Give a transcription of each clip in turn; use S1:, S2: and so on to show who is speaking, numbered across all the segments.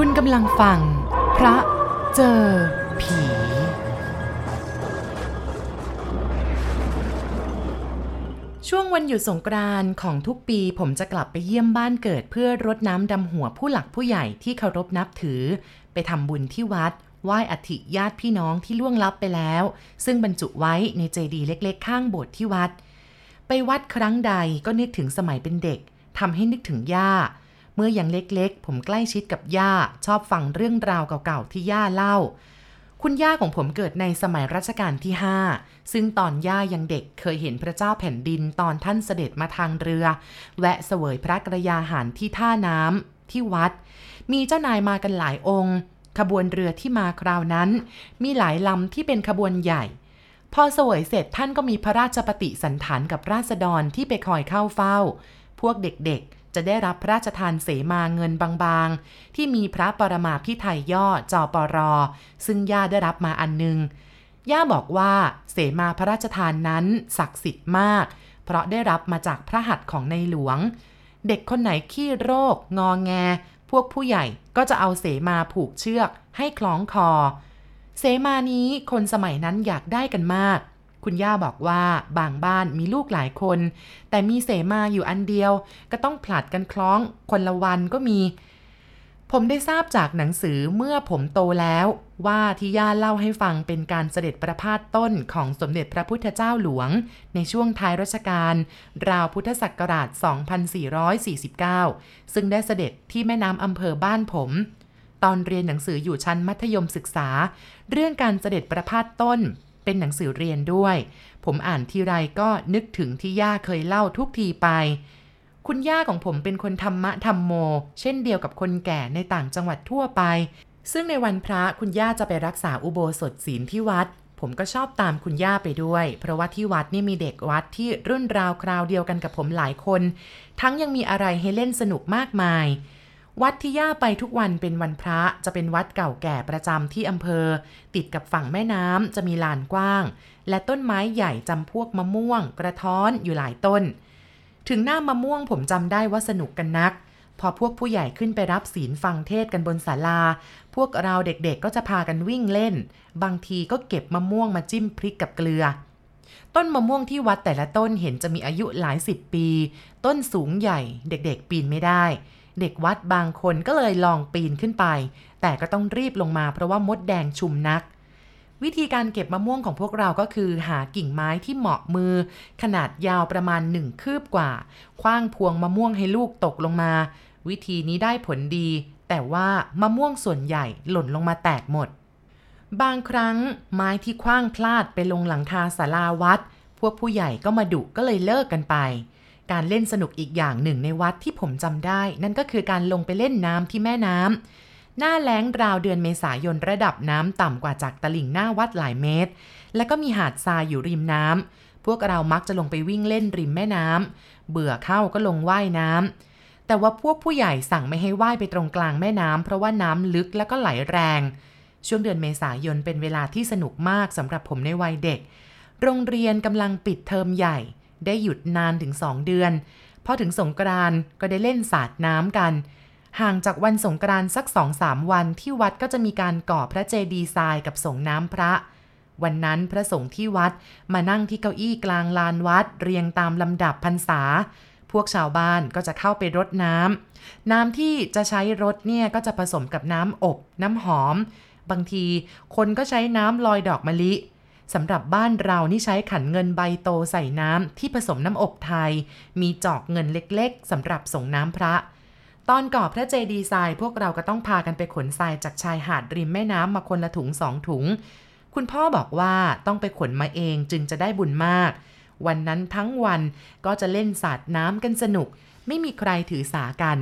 S1: คุณกำลังฟัง พระเจอผี ช่วงวันหยุดสงกรานต์ของทุกปีผมจะกลับไปเยี่ยมบ้านเกิดเพื่อรดน้ำดำหัวผู้หลักผู้ใหญ่ที่เคารพนับถือ ไปทำบุญที่วัดไหว้อัฐิญาติพี่น้องที่ล่วงลับไปแล้ว ซึ่งบรรจุไว้ในเจดีย์เล็กๆ ข้างโบสถ์ที่วัด ไปวัดครั้งใดก็นึกถึงสมัยเป็นเด็กทำให้นึกถึงย่า เมื่อยังเล็กๆ ผมใกล้ชิดกับย่า ชอบฟังเรื่องราวเก่าๆ ที่ย่าเล่า คุณย่าของผมเกิดในสมัยรัชกาลที่ 5 ซึ่งตอนย่ายังเด็กเคยเห็นพระเจ้าแผ่นดินตอนท่านเสด็จมาทางเรือ แวะเสวยพระกระยาหารที่ท่าน้ำที่วัด มีเจ้านายมากันหลายองค์ ขบวนเรือที่มาคราวนั้น มีหลายลำที่เป็นขบวนใหญ่พอเสวยเสร็จท่านก็มีพระราชปฏิสันถานกับราษฎรที่ไปคอยเข้าเฝ้า พวกเด็กๆ จะได้รับพระราชทานเสมาเงินบางๆ ที่มีพระปรมาพิไทยย่อจอปรซึ่งย่าได้รับมาอันหนึง ย่าบอกว่าเสมาพระราชทานนั้นศักดิ์สิทธิ์มาก เพราะได้รับมาจากพระหัตถ์ของในหลวง เด็กคนไหนขี้โรค งอแง พวกผู้ใหญ่ก็จะเอาเสมาผูกเชือกให้คล้องคอ เสมานี้คนสมัยนั้นอยากได้กันมาก คุณย่าบอกว่าบางบ้านมีลูกหลายคน แต่มีเสมาอยู่อันเดียว ก็ต้องผลัดกันคล้องคนละวันก็มี ผมได้ทราบจากหนังสือเมื่อผมโตแล้ว ว่าที่ย่าเล่าให้ฟังเป็นการเสด็จประพาสต้นของสมเด็จพระพุทธเจ้าหลวง ในช่วงท้ายรัชกาลราวพุทธศักราช 2449 ซึ่งได้เสด็จที่แม่น้ำอำเภอบ้านผมตอนเรียนหนังสืออยู่ชั้นมัธยมศึกษา เรื่องการเสด็จประพาสต้น เป็นหนังสือเรียนด้วย ผมอ่านทีไรก็นึกถึงที่ย่าเคยเล่าทุกทีไป คุณย่าของผมเป็นคนธรรมะธรรมโม เช่นเดียวกับคนแก่ในต่างจังหวัดทั่วไป ซึ่งในวันพระคุณย่าจะไปรักษาอุโบสถศีลที่วัด ผมก็ชอบตามคุณย่าไปด้วย เพราะว่าที่วัดนี่มีเด็กวัดที่รุ่นราวคราวเดียวกันกับผมหลายคน ทั้งยังมีอะไรให้เล่นสนุกมากมาย วัดที่ย่าไปทุกวันเป็นวันพระจะเป็นวัดเก่าแก่ประจำที่อำเภอ ติดกับฝั่งแม่น้ำจะมีลานกว้าง และต้นไม้ใหญ่จำพวกมะม่วง กระท้อนอยู่หลายต้น ถึงหน้ามะม่วงผมจำได้ว่าสนุกกันนัก พอพวกผู้ใหญ่ขึ้นไปรับศีลฟังเทศกันบนศาลา พวกเราเด็กๆก็จะพากันวิ่งเล่น บางทีก็เก็บมะม่วงมาจิ้มพริกกับเกลือต้นมะม่วงที่วัดแต่ละต้นเห็นจะมีอายุหลายสิบปี ต้นสูงใหญ่เด็กๆปีนไม่ได้ เด็กวัดบางคนก็เลยลองปีนขึ้นไป แต่ก็ต้องรีบลงมาเพราะว่ามดแดงชุมนัก วิธีการเก็บมะม่วงของพวกเราก็คือ หากิ่งไม้ที่เหมาะมือ ขนาดยาวประมาณหนึ่งคืบกว่าคว้างพวงมะม่วงให้ลูกตกลงมา วิธีนี้ได้ผลดี แต่ว่ามะม่วงส่วนใหญ่หล่นลงมาแตกหมด บางครั้งไม้ที่คว้างพลาดไปลงหลังคาศาลาวัด พวกผู้ใหญ่ก็มาดุก็เลยเลิกกันไป การเล่นสนุกอีกอย่างหนึ่งในวัดที่ผมจำได้ นั่นก็คือการลงไปเล่นน้ำที่แม่น้ำหน้าแล้งราวเดือนเมษายนระดับน้ำต่ำกว่าจากตลิ่งหน้าวัดหลายเมตร และก็มีหาดทรายอยู่ริมน้ำพวกเรามักจะลงไปวิ่งเล่นริมแม่น้ำเบื่อเข้าก็ลงว่ายน้ำแต่ว่าพวกผู้ใหญ่สั่งไม่ให้ว่ายไปตรงกลางแม่น้ำเพราะว่าน้ำลึกแล้วก็ไหลแรง ช่วงเดือนเมษายนเป็นเวลาที่สนุกมากสำหรับผมในวัยเด็ก โรงเรียนกำลังปิดเทอมใหญ่ ได้หยุดนานถึง2เดือน พอถึงสงกรานต์ก็ได้เล่นสาดน้ำกัน ห่างจากวันสงกรานต์สักสองสามวันที่วัดก็จะมีการก่อพระเจดีย์ทรายกับสงน้ำพระ วันนั้นพระสงฆ์ที่วัดมานั่งที่เก้าอี้กลางลานวัด เรียงตามลำดับพรรษา พวกชาวบ้านก็จะเข้าไปรดน้ำน้ำที่จะใช้รดเนี่ยก็จะผสมกับน้ำอบ น้ำหอม บางทีคนก็ใช้น้ำลอยดอกมะลิ สำหรับบ้านเรานี่ใช้ขันเงินใบโตใส่น้ำที่ผสมน้ำอบไทย มีจอกเงินเล็กๆสำหรับส่งน้ำพระ ตอนก่อพระเจดีย์ทรายพวกเราก็ต้องพากันไปขนทรายจากชายหาดริมแม่น้ำมาคนละถุงสองถุง คุณพ่อบอกว่าต้องไปขนมาเองจึงจะได้บุญมาก วันนั้นทั้งวันก็จะเล่นสาดน้ำกันสนุก ไม่มีใครถือสากัน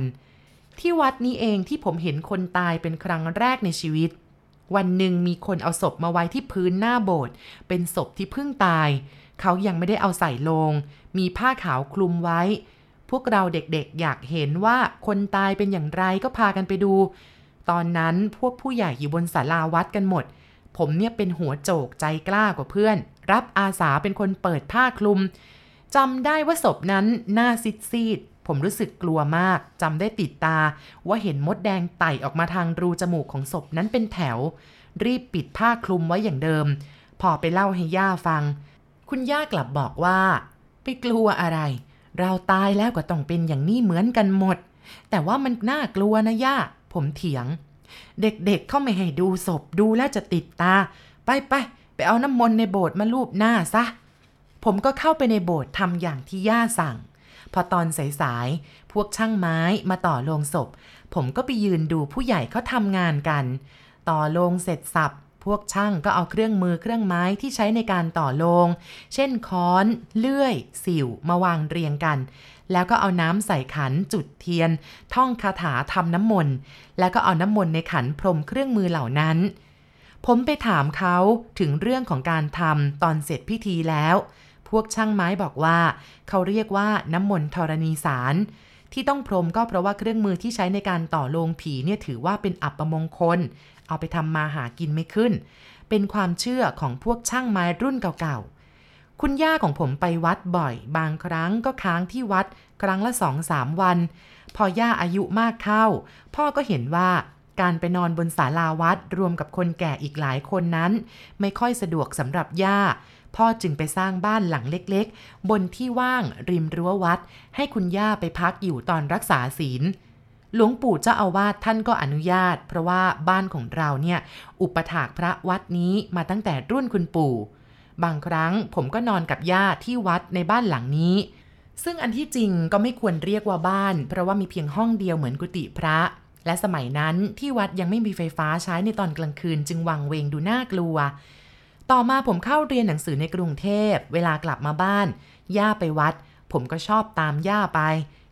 S1: ที่วัดนี้เองที่ผมเห็นคนตายเป็นครั้งแรกในชีวิต วันหนึ่งมีคนเอาศพมาไว้ที่พื้นหน้าโบสถ์เป็นศพที่เพิ่งตาย เขายังไม่ได้เอาใส่ลง มีผ้าขาวคลุมไว้ พวกเราเด็กๆอยากเห็นว่าคนตายเป็นอย่างไรก็พากันไปดู ตอนนั้นพวกผู้ใหญ่อยู่บนศาลาวัดกันหมด ผมเนี่ยเป็นหัวโจกใจกล้ากว่าเพื่อน รับอาสาเป็นคนเปิดผ้าคลุมจำได้ว่าศพนั้นหน้าซีดซีด ผมรู้สึกกลัวมากจำได้ติดตา ว่าเห็นมดแดงไต่ออกมาทางรูจมูกของศพนั้นเป็นแถว รีบปิดผ้าคลุมไว้อย่างเดิม พอไปเล่าให้ย่าฟัง คุณย่ากลับบอกว่า ไปกลัวอะไร เราตายแล้วก็ต้องเป็นอย่างนี้เหมือนกันหมด แต่ว่ามันน่ากลัวนะย่า ผมเถียง เด็กๆเเข้าไม่ให้ดูศพดูแล้วจะติดตา ไปไปไปเอาน้ำมนต์ในโบสถ์มาลูบหน้าซะ ผมก็เข้าไปในโบสถ์ทำอย่างที่ย่าสั่ง พอตอนสายๆ พวกช่างไม้มาต่อโลงศพ ผมก็ไปยืนดูผู้ใหญ่เขาทำงานกัน ต่อโลงเสร็จสับพวกช่างก็เอาเครื่องมือเครื่องไม้ที่ใช้ในการต่อโลง เช่นค้อน เลื่อย สิวมาวางเรียงกัน แล้วก็เอาน้ำใส่ขันจุดเทียน ท่องคาถาทำน้ำมนต์ แล้วก็เอาน้ำมนต์ในขันพรมเครื่องมือเหล่านั้น ผมไปถามเขาถึงเรื่องของการทำตอนเสร็จพิธีแล้ว วกช่างไม้บอกว่า เขาเรียกว่าน้ำมนต์ธรณีสาร ที่ต้องพรมก็เพราะว่าเครื่องมือที่ใช้ในการต่อโลงผีเนี่ยถือว่าเป็นอัปมงคล เอาไปทำมาหากินไม่ขึ้น เป็นความเชื่อของพวกช่างไม้รุ่นเก่าๆ คุณย่าของผมไปวัดบ่อย บางครั้งก็ค้างที่วัด ครั้งละสองสามวัน พอย่าอายุมากเข้า พ่อก็เห็นว่า การไปนอนบนศาลาวัดรวมกับคนแก่อีกหลายคนนั้น ไม่ค่อยสะดวกสำหรับย่า พ่อจึงไปสร้างบ้านหลังเล็กๆ บนที่ว่างริมรั้ววัด ให้คุณย่าไปพักอยู่ตอนรักษาศีลหลวงปู่เจ้าอาวาสท่านก็อนุญาต เพราะว่าบ้านของเราเนี่ย อุปถากพระวัดนี้มาตั้งแต่รุ่นคุณปู่ บางครั้งผมก็นอนกับย่าที่วัดในบ้านหลังนี้ ซึ่งอันที่จริงก็ไม่ควรเรียกว่าบ้าน เพราะว่ามีเพียงห้องเดียวเหมือนกุฏิพระ และสมัยนั้นที่วัดยังไม่มีไฟฟ้าใช้ในตอนกลางคืน จึงวังเวงดูน่ากลัว ต่อมาผมเข้าเรียนหนังสือในกรุงเทพ เวลากลับมาบ้าน ย่าไปวัด ผมก็ชอบตามย่าไป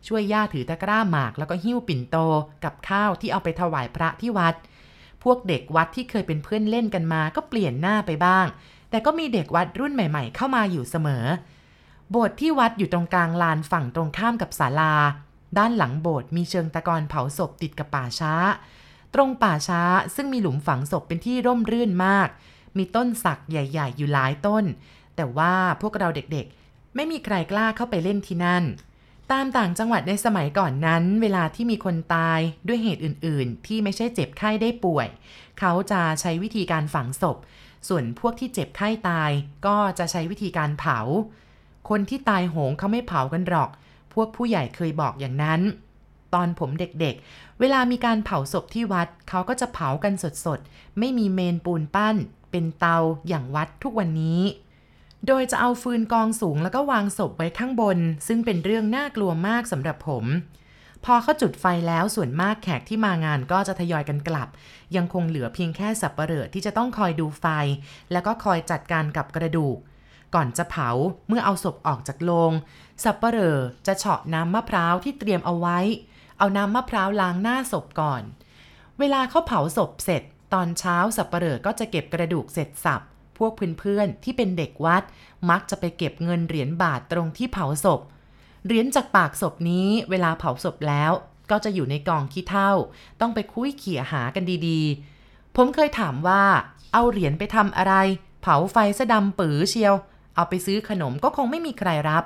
S1: ช่วยย่าถือตะกร้าหมาก แล้วก็หิ้วปิ่นโต กับข้าวที่เอาไปถวายพระที่วัด พวกเด็กวัดที่เคยเป็นเพื่อนเล่นกันมา ก็เปลี่ยนหน้าไปบ้าง แต่ก็มีเด็กวัดรุ่นใหม่ ๆ เข้ามาอยู่เสมอ โบสถ์ที่วัดอยู่ตรงกลางลานฝั่งตรงข้ามกับศาลา ด้านหลังโบสถ์มีเชิงตะกอนเผาศพติดกับป่าช้า ตรงป่าช้าซึ่งมีหลุมฝังศพเป็นที่ร่มรื่นมาก มีต้นสักใหญ่ ๆ อยู่หลายต้น แต่ว่าพวกเราเด็กๆ ไม่มีใครกล้าเข้าไปเล่นที่นั่น ตามต่างจังหวัดในสมัยก่อนนั้น เวลาที่มีคนตายด้วยเหตุอื่นๆ ที่ไม่ใช่เจ็บไข้ได้ป่วย เขาจะใช้วิธีการฝังศพ ส่วนพวกที่เจ็บไข้ตายก็จะใช้วิธีการเผา คนที่ตายโหงเขาไม่เผากันหรอก พวกผู้ใหญ่เคยบอกอย่างนั้น ตอนผมเด็กๆเวลามีการเผาศพที่วัดเขาก็จะเผากันสดๆ ไม่มีเมนปูนปั้น เป็นเตาอย่างวัดทุกวันนี้ โดยจะเอาฟืนกองสูงแล้วก็วางศพไว้ข้างบน ซึ่งเป็นเรื่องน่ากลัวมากสำหรับผมพอเขาจุดไฟแล้วส่วนมากแขกที่มางานก็จะทยอยกันกลับ ยังคงเหลือเพียงแค่สับปะเหร่อที่จะต้องคอยดูไฟ แล้วก็คอยจัดการกับกระดูก ก่อนจะเผาเมื่อเอาศพออกจากโลง สับปะเหร่อจะเฉาะน้ำมะพร้าวที่เตรียมเอาไว้ เอาน้ำมะพร้าวล้างหน้าศพก่อน เวลาเขาเผาศพเสร็จ ตอนเช้าสับปะเหร่อก็จะเก็บกระดูกเสร็จสับพวกเพื่อนๆที่เป็นเด็กวัด มักจะไปเก็บเงินเหรียญบาทตรงที่เผาศพเหรียญจากปากศพนี้เวลาเผาศพแล้ว ก็จะอยู่ในกองขี้เถ้าต้องไปคุยเขี่ยหากันดีๆ ผมเคยถามว่า เอาเหรียญไปทำอะไร เผาไฟซะดำปือเชียว เอาไปซื้อขนมก็คงไม่มีใครรับ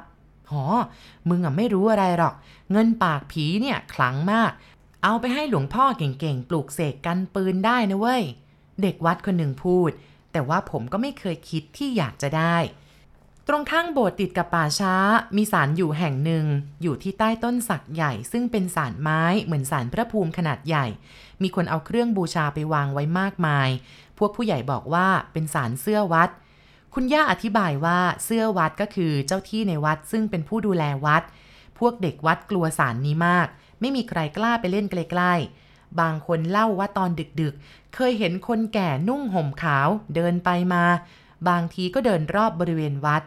S1: หอมึงอะไม่รู้อะไรหรอก เงินปากผีเนี่ยขลังมาก เอาไปให้หลวงพ่อเก่งๆ ปลูกเสกกันปืนได้นะเว้ย เด็กวัดคนหนึ่งพูด แต่ว่าผมก็ไม่เคยคิดที่อยากจะได้ ตรงข้างโบสถ์ติดกับป่าช้า มีศาลอยู่แห่งหนึ่ง อยู่ที่ใต้ต้นสักใหญ่ ซึ่งเป็นศาลไม้เหมือนศาลพระภูมิขนาดใหญ่ มีคนเอาเครื่องบูชาไปวางไว้มากมาย พวกผู้ใหญ่บอกว่าเป็นศาลเสื้อวัด คุณย่าอธิบายว่าเสื้อวัดก็คือเจ้าที่ในวัดซึ่งเป็นผู้ดูแลวัด พวกเด็กวัดกลัวศาลนี้มาก ไม่มีใครกล้าไปเล่นใกล้ๆ บางคนเล่าว่าตอนดึกๆ เคยเห็นคนแก่นุ่งห่มขาวเดินไปมา บางทีก็เดินรอบบริเวณวัด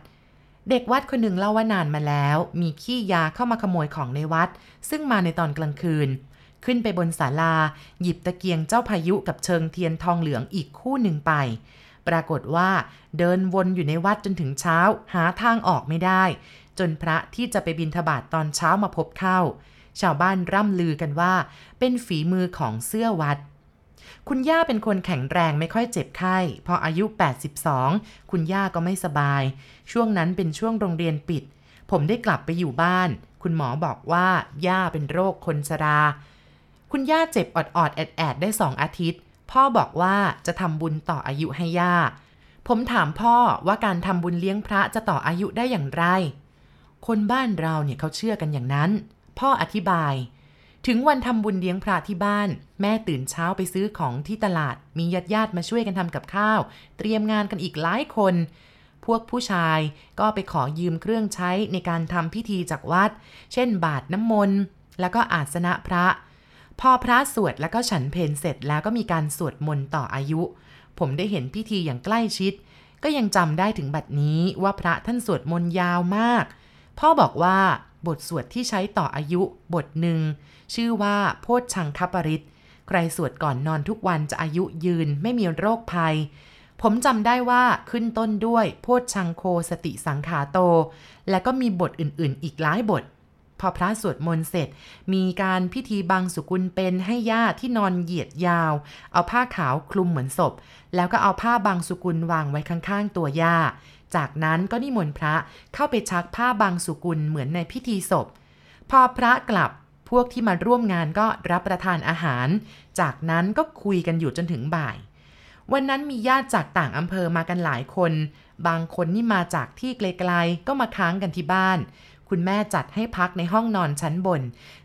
S1: เด็กวัดคนหนึ่งเล่าว่านานมาแล้ว มีขี้ยาเข้ามาขโมยของในวัด ซึ่งมาในตอนกลางคืน ขึ้นไปบนศาลา หยิบตะเกียงเจ้าพายุกับเชิงเทียนทองเหลืองอีกคู่หนึ่งไป ปรากฏว่าเดินวนอยู่ในวัดจนถึงเช้า หาทางออกไม่ได้ จนพระที่จะไปบินทบาทตอนเช้ามาพบเข้า ชาวบ้านร่ำลือกันว่า เป็นฝีมือของเสื้อวัด คุณย่าเป็นคนแข็งแรงไม่ค่อยเจ็บไข้ พออายุ 82 คุณย่าก็ไม่สบาย ช่วงนั้นเป็นช่วงโรงเรียนปิด ผมได้กลับไปอยู่บ้าน คุณหมอบอกว่าย่าเป็นโรคคนชรา คุณย่าเจ็บออดๆแอดๆได้สองอาทิตย์ พ่อบอกว่าจะทำบุญต่ออายุให้ย่า ผมถามพ่อว่าการทำบุญเลี้ยงพระจะต่ออายุได้อย่างไร คนบ้านเราเนี่ยเขาเชื่อกันอย่างนั้น พ่ออธิบาย ถึงวันทำบุญเลี้ยงพระที่บ้าน แม่ตื่นเช้าไปซื้อของที่ตลาด มีญาติญาติมาช่วยกันทำกับข้าว เตรียมงานกันอีกหลายคน พวกผู้ชายก็ไปขอยืมเครื่องใช้ในการทำพิธีจากวัด เช่น บาทน้ำมนต์แล้วก็อาสนะพระ พอพระสวดแล้วก็ฉันเพลเสร็จแล้วก็มีการสวดมนต์ต่ออายุ ผมได้เห็นพิธีอย่างใกล้ชิด ก็ยังจำได้ถึงบัดนี้ว่าพระท่านสวดมนต์ยาวมาก พ่อบอกว่าบทสวดที่ใช้ต่ออายุบทหนึ่ง ชื่อว่าโพชฌังคปริตรใครสวดก่อนนอนทุกวันจะอายุยืนไม่มีโรคภัย ผมจำได้ว่าขึ้นต้นด้วยโพชฌังโคสติสังขาโต และก็มีบทอื่นๆ อีกหลายบท พอพระสวดมนต์เสร็จ มีการพิธีบังสุกุลเป็นให้ญาติที่นอนเหยียดยาว เอาผ้าขาวคลุมเหมือนศพ แล้วก็เอาผ้าบังสุกุลวางไว้ข้างๆ ตัวย่าจากนั้นก็นิมนต์พระเข้าไปชักผ้าบังสุกุลเหมือนในพิธีศพ พอพระกลับพวกที่มาร่วมงานก็รับประทานอาหาร จากนั้นก็คุยกันอยู่จนถึงบ่าย วันนั้นมีญาติจากต่างอำเภอมากันหลายคน บางคนนี่มาจากที่ไกลๆก็มาค้างกันที่บ้าน คุณแม่จัดให้พักในห้องนอนชั้นบน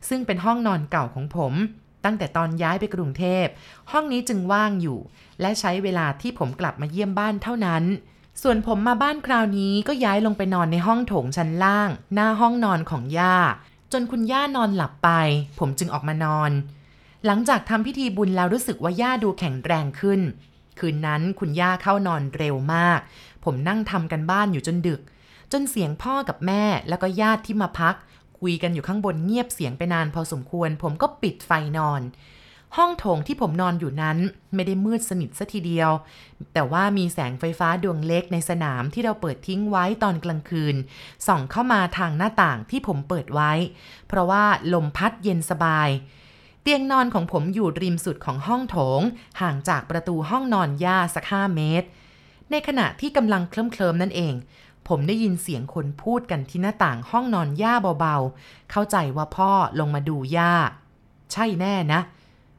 S1: ซึ่งเป็นห้องนอนเก่าของผม ตั้งแต่ตอนย้ายไปกรุงเทพ ห้องนี้จึงว่างอยู่ และใช้เวลาที่ผมกลับมาเยี่ยมบ้านเท่านั้น ส่วนผมมาบ้านคราวนี้ก็ย้ายลงไปนอนในห้องโถงชั้นล่าง หน้าห้องนอนของย่า จนคุณย่านอนหลับไป ผมจึงออกมานอน หลังจากทำพิธีบุญแล้วรู้สึกว่าย่าดูแข็งแรงขึ้น คืนนั้นคุณย่าเข้านอนเร็วมาก ผมนั่งทำกันบ้านอยู่จนดึก จนเสียงพ่อกับแม่แล้วก็ญาติที่มาพัก คุยกันอยู่ข้างบนเงียบเสียงไปนานพอสมควร ผมก็ปิดไฟนอน ห้องโถงที่ผมนอนอยู่นั้นไม่ได้มืดสนิทซะทีเดียว แต่ว่ามีแสงไฟฟ้าดวงเล็กในสนามที่เราเปิดทิ้งไว้ตอนกลางคืน ส่องเข้ามาทางหน้าต่างที่ผมเปิดไว้ เพราะว่าลมพัดเย็นสบายเตียงนอนของผมอยู่ริมสุดของห้องโถง ห่างจากประตูห้องนอนย่าสักห้าเมตร ในขณะที่กำลังเคลิ้มเคลิมๆนั่นเอง ผมได้ยินเสียงคนพูดกันที่หน้าต่างห้องนอนย่าเบาๆ เข้าใจว่าพ่อลงมาดูย่า ใช่แน่นะ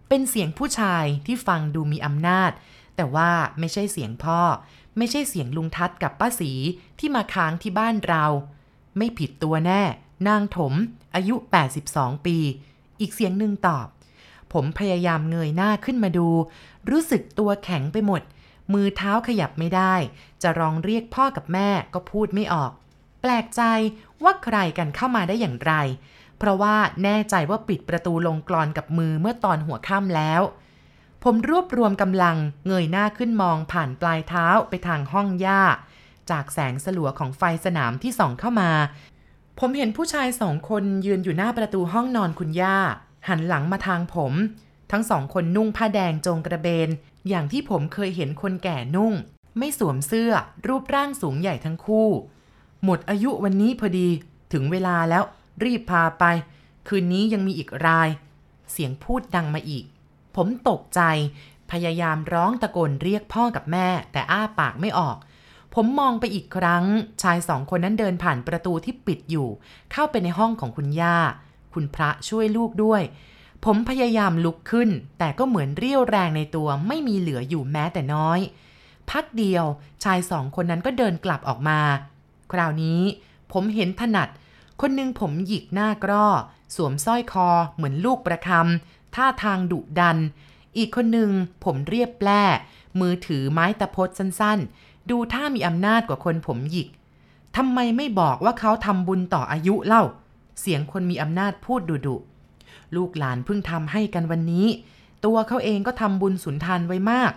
S1: เป็นเสียงผู้ชายที่ฟังดูมีอำนาจ แต่ว่าไม่ใช่เสียงพ่อ ไม่ใช่เสียงลุงทัศกับป้าสีที่มาค้างที่บ้านเรา ไม่ผิดตัวแน่ นางถม อายุ 82 ปี อีกเสียงหนึ่งตอบ ผมพยายามเงยหน้าขึ้นมาดู รู้สึกตัวแข็งไปหมด มือเท้าขยับไม่ได้ จะร้องเรียกพ่อกับแม่ก็พูดไม่ออก แปลกใจว่าใครกันเข้ามาได้อย่างไร เพราะว่าแน่ใจว่าปิดประตูลงกรอนกับมือเมื่อตอนหัวค่ำแล้ว ผมรวบรวมกำลังเงยหน้าขึ้นมองผ่านปลายเท้าไปทางห้องย่าจากแสงสลัวของไฟสนามที่ส่องเข้ามา ผมเห็นผู้ชายสองคนยืนอยู่หน้าประตูห้องนอนคุณย่า หันหลังมาทางผมทั้งสองคนนุ่งผ้าแดงจงกระเบน อย่างที่ผมเคยเห็นคนแก่นุ่ง ไม่สวมเสื้อ รูปร่างสูงใหญ่ทั้งคู่ หมดอายุวันนี้พอดี ถึงเวลาแล้ว รีบพาไป คืนนี้ยังมีอีกราย เสียงพูดดังมาอีก ผมตกใจ พยายามร้องตะโกนเรียกพ่อกับแม่ แต่อ้าปากไม่ออก ผมมองไปอีกครั้ง ชายสองคนนั้นเดินผ่านประตูที่ปิดอยู่ เข้าไปในห้องของคุณย่า คุณพระช่วยลูกด้วย ผมพยายามลุกขึ้น แต่ก็เหมือนเรี่ยวแรงในตัวไม่มีเหลืออยู่แม้แต่น้อย พักเดียวชายสองคนนั้นก็เดินกลับออกมา คราวนี้ผมเห็นถนัด คนหนึ่งผมหยิกหน้ากร้อ สวมสร้อยคอเหมือนลูกประคำท่าทางดุดัน อีกคนหนึ่งผมเรียบแปร่มือถือไม้ตะพดสั้นๆ ดูท่ามีอำนาจกว่าคนผมหยิกทำไมไม่บอกว่าเขาทำบุญต่ออายุเล่า เสียงคนมีอำนาจพูดดุดุๆ ลูกหลานเพิ่งทำให้กันวันนี้ ตัวเขาเองก็ทำบุญสุนทานไว้มาก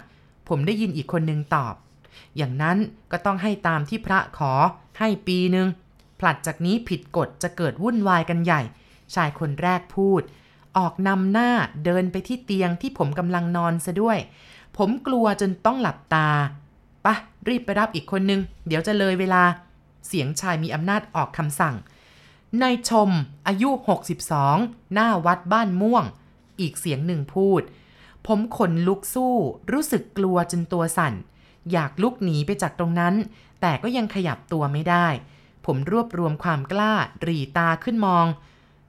S1: ผมได้ยินอีกคนหนึ่งตอบ อย่างนั้นก็ต้องให้ตามที่พระขอให้ปีหนึ่งผลัดจากนี้ผิดกฎจะเกิดวุ่นวายกันใหญ่ ชายคนแรกพูด ออกนำหน้าเดินไปที่เตียงที่ผมกำลังนอนซะด้วย ผมกลัวจนต้องหลับตาปะรีบไปรับอีกคนนึง เดี๋ยวจะเลยเวลา เสียงชายมีอำนาจออกคำสั่ง นายชม อายุ 62 หน้าวัดบ้านม่วง อีกเสียงหนึ่งพูด ผมขนลุกสู้ รู้สึกกลัวจนตัวสั่น อยากลุกหนีไปจากตรงนั้น แต่ก็ยังขยับตัวไม่ได้ ผมรวบรวมความกล้า รีตาขึ้นมอง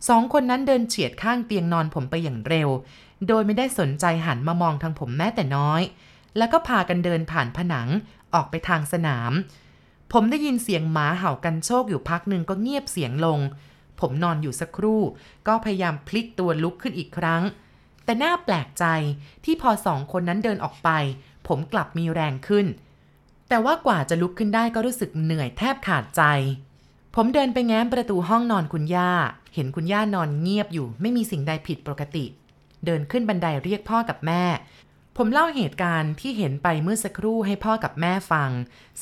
S1: สองคนนั้นเดินเฉียดข้างเตียงนอนผมไปอย่างเร็ว โดยไม่ได้สนใจหันมามองทางผมแม้แต่น้อย แล้วก็พากันเดินผ่านผนังออกไปทางสนาม ผมได้ยินเสียงหมาเห่ากันโชคอยู่พักหนึ่งก็เงียบเสียงลง ผมนอนอยู่สักครู่ ก็พยายามพลิกตัวลุกขึ้นอีกครั้ง แต่น่าแปลกใจที่พอสองคนนั้นเดินออกไป ผมกลับมีแรงขึ้น แต่ว่ากว่าจะลุกขึ้นได้ก็รู้สึกเหนื่อยแทบขาดใจ ผมเดินไปแง้มประตูห้องนอนคุณย่า เห็นคุณย่านอนเงียบอยู่ ไม่มีสิ่งใดผิดปกติ เดินขึ้นบันไดเรียกพ่อกับแม่ ผมเล่าเหตุการณ์ที่เห็นไปเมื่อสักครู่ให้พ่อกับแม่ฟัง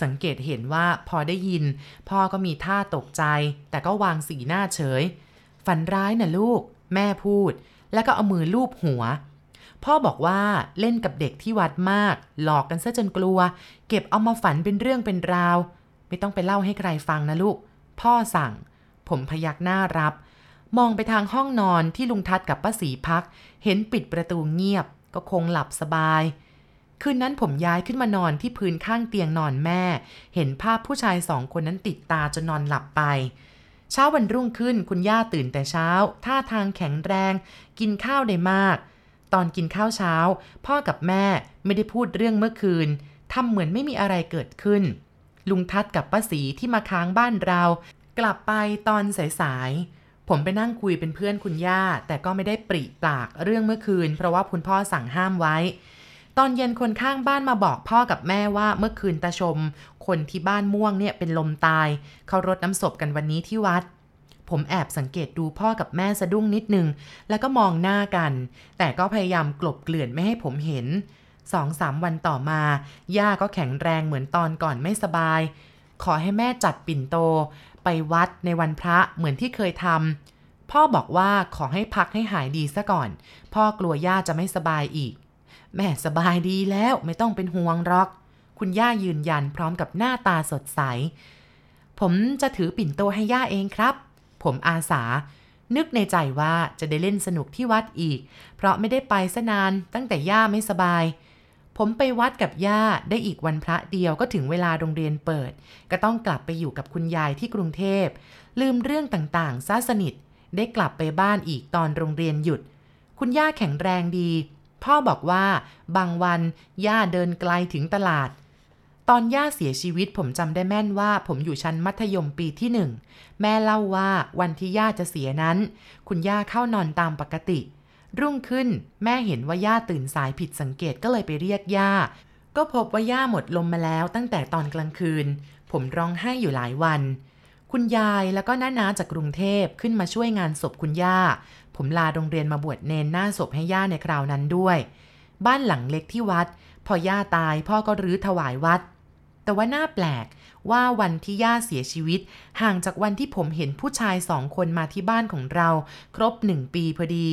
S1: สังเกตเห็นว่าพอได้ยิน พ่อก็มีท่าตกใจ แต่ก็วางสีหน้าเฉย ฝันร้ายนะลูก แม่พูด แล้วก็เอามือลูบหัว พ่อบอกว่าเล่นกับเด็กที่วัดมาก หลอกกันซะจนกลัว เก็บเอามาฝันเป็นเรื่องเป็นราว ไม่ต้องไปเล่าให้ใครฟังนะลูก พ่อสั่ง ผมพยักหน้ารับ มองไปทางห้องนอนที่ลุงทัดกับป้าสีพัก เห็นปิดประตูเงียบ ก็คงหลับสบาย คืนนั้นผมย้ายขึ้นมานอนที่พื้นข้างเตียงนอนแม่ เห็นภาพผู้ชายสองคนนั้นติดตาจนนอนหลับไป เช้าวันรุ่งขึ้นคุณย่าตื่นแต่เช้า ท่าทางแข็งแรง กินข้าวได้มาก ตอนกินข้าวเช้า พ่อกับแม่ไม่ได้พูดเรื่องเมื่อคืนทำเหมือนไม่มีอะไรเกิดขึ้น ลุงทัดกับป้าสีที่มาค้างบ้านเรา กลับไปตอนสายๆ ผมไปนั่งคุยเป็นเพื่อนคุณย่า แต่ก็ไม่ได้ปริปากเรื่องเมื่อคืน เพราะว่าคุณพ่อสั่งห้ามไว้ ตอนเย็นคนข้างบ้านมาบอกพ่อกับแม่ว่าเมื่อคืนตาชม คนที่บ้านม่วงเนี่ยเป็นลมตาย เขารดน้ำศพกันวันนี้ที่วัด ผมแอบสังเกตดูพ่อกับแม่สะดุ้งนิดนึง แล้วก็มองหน้ากัน แต่ก็พยายามกลบเกลื่อนไม่ให้ผมเห็นสองสามวันต่อมา ย่าก็แข็งแรงเหมือนตอนก่อนไม่สบาย ขอให้แม่จัดปิ่นโต ไปวัดในวันพระเหมือนที่เคยทำพ่อบอกว่าขอให้พักให้หายดีซะก่อน พ่อกลัวย่าจะไม่สบายอีก แม่สบายดีแล้วไม่ต้องเป็นห่วงหรอก คุณย่ายืนยันพร้อมกับหน้าตาสดใส ผมจะถือปิ่นโตให้ย่าเองครับ ผมอาสา นึกในใจว่าจะได้เล่นสนุกที่วัดอีก เพราะไม่ได้ไปซะนานตั้งแต่ย่าไม่สบาย ผมไปวัดกับย่าได้อีกวันพระเดียวก็ถึงเวลาโรงเรียนเปิด ก็ต้องกลับไปอยู่กับคุณยายที่กรุงเทพ ลืมเรื่องต่างๆซะสนิท ได้กลับไปบ้านอีกตอนโรงเรียนหยุด คุณย่าแข็งแรงดี พ่อบอกว่าบางวันย่าเดินไกลถึงตลาด ตอนย่าเสียชีวิตผมจำได้แม่นว่า ผมอยู่ชั้นมัธยมปีที่หนึ่ง แม่เล่าว่าวันที่ย่าจะเสียนั้น คุณย่าเข้านอนตามปกติ รุ่งขึ้นแม่เห็นว่าย่าตื่นสายผิดสังเกตก็เลยไปเรียกย่า ก็พบว่าย่าหมดลมมาแล้วตั้งแต่ตอนกลางคืน ผมร้องไห้อยู่หลายวัน คุณยายแล้วก็น้านาจากกรุงเทพขึ้นมาช่วยงานศพคุณย่า ผมลาโรงเรียนมาบวชเนนหน้าศพให้ย่าในคราวนั้นด้วย บ้านหลังเล็กที่วัด พอย่าตายพ่อก็รื้อถวายวัด แต่ว่าน่าแปลกว่าวันที่ย่าเสียชีวิต ห่างจากวันที่ผมเห็นผู้ชายสองคนมาที่บ้านของเรา ครบหนึ่งปีพอดี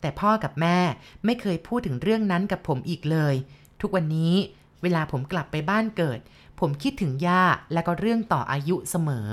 S1: แต่พ่อกับแม่ไม่เคยพูดถึงเรื่องนั้นกับผมอีกเลย ทุกวันนี้เวลาผมกลับไปบ้านเกิด ผมคิดถึงย่าและก็เรื่องต่ออายุเสมอ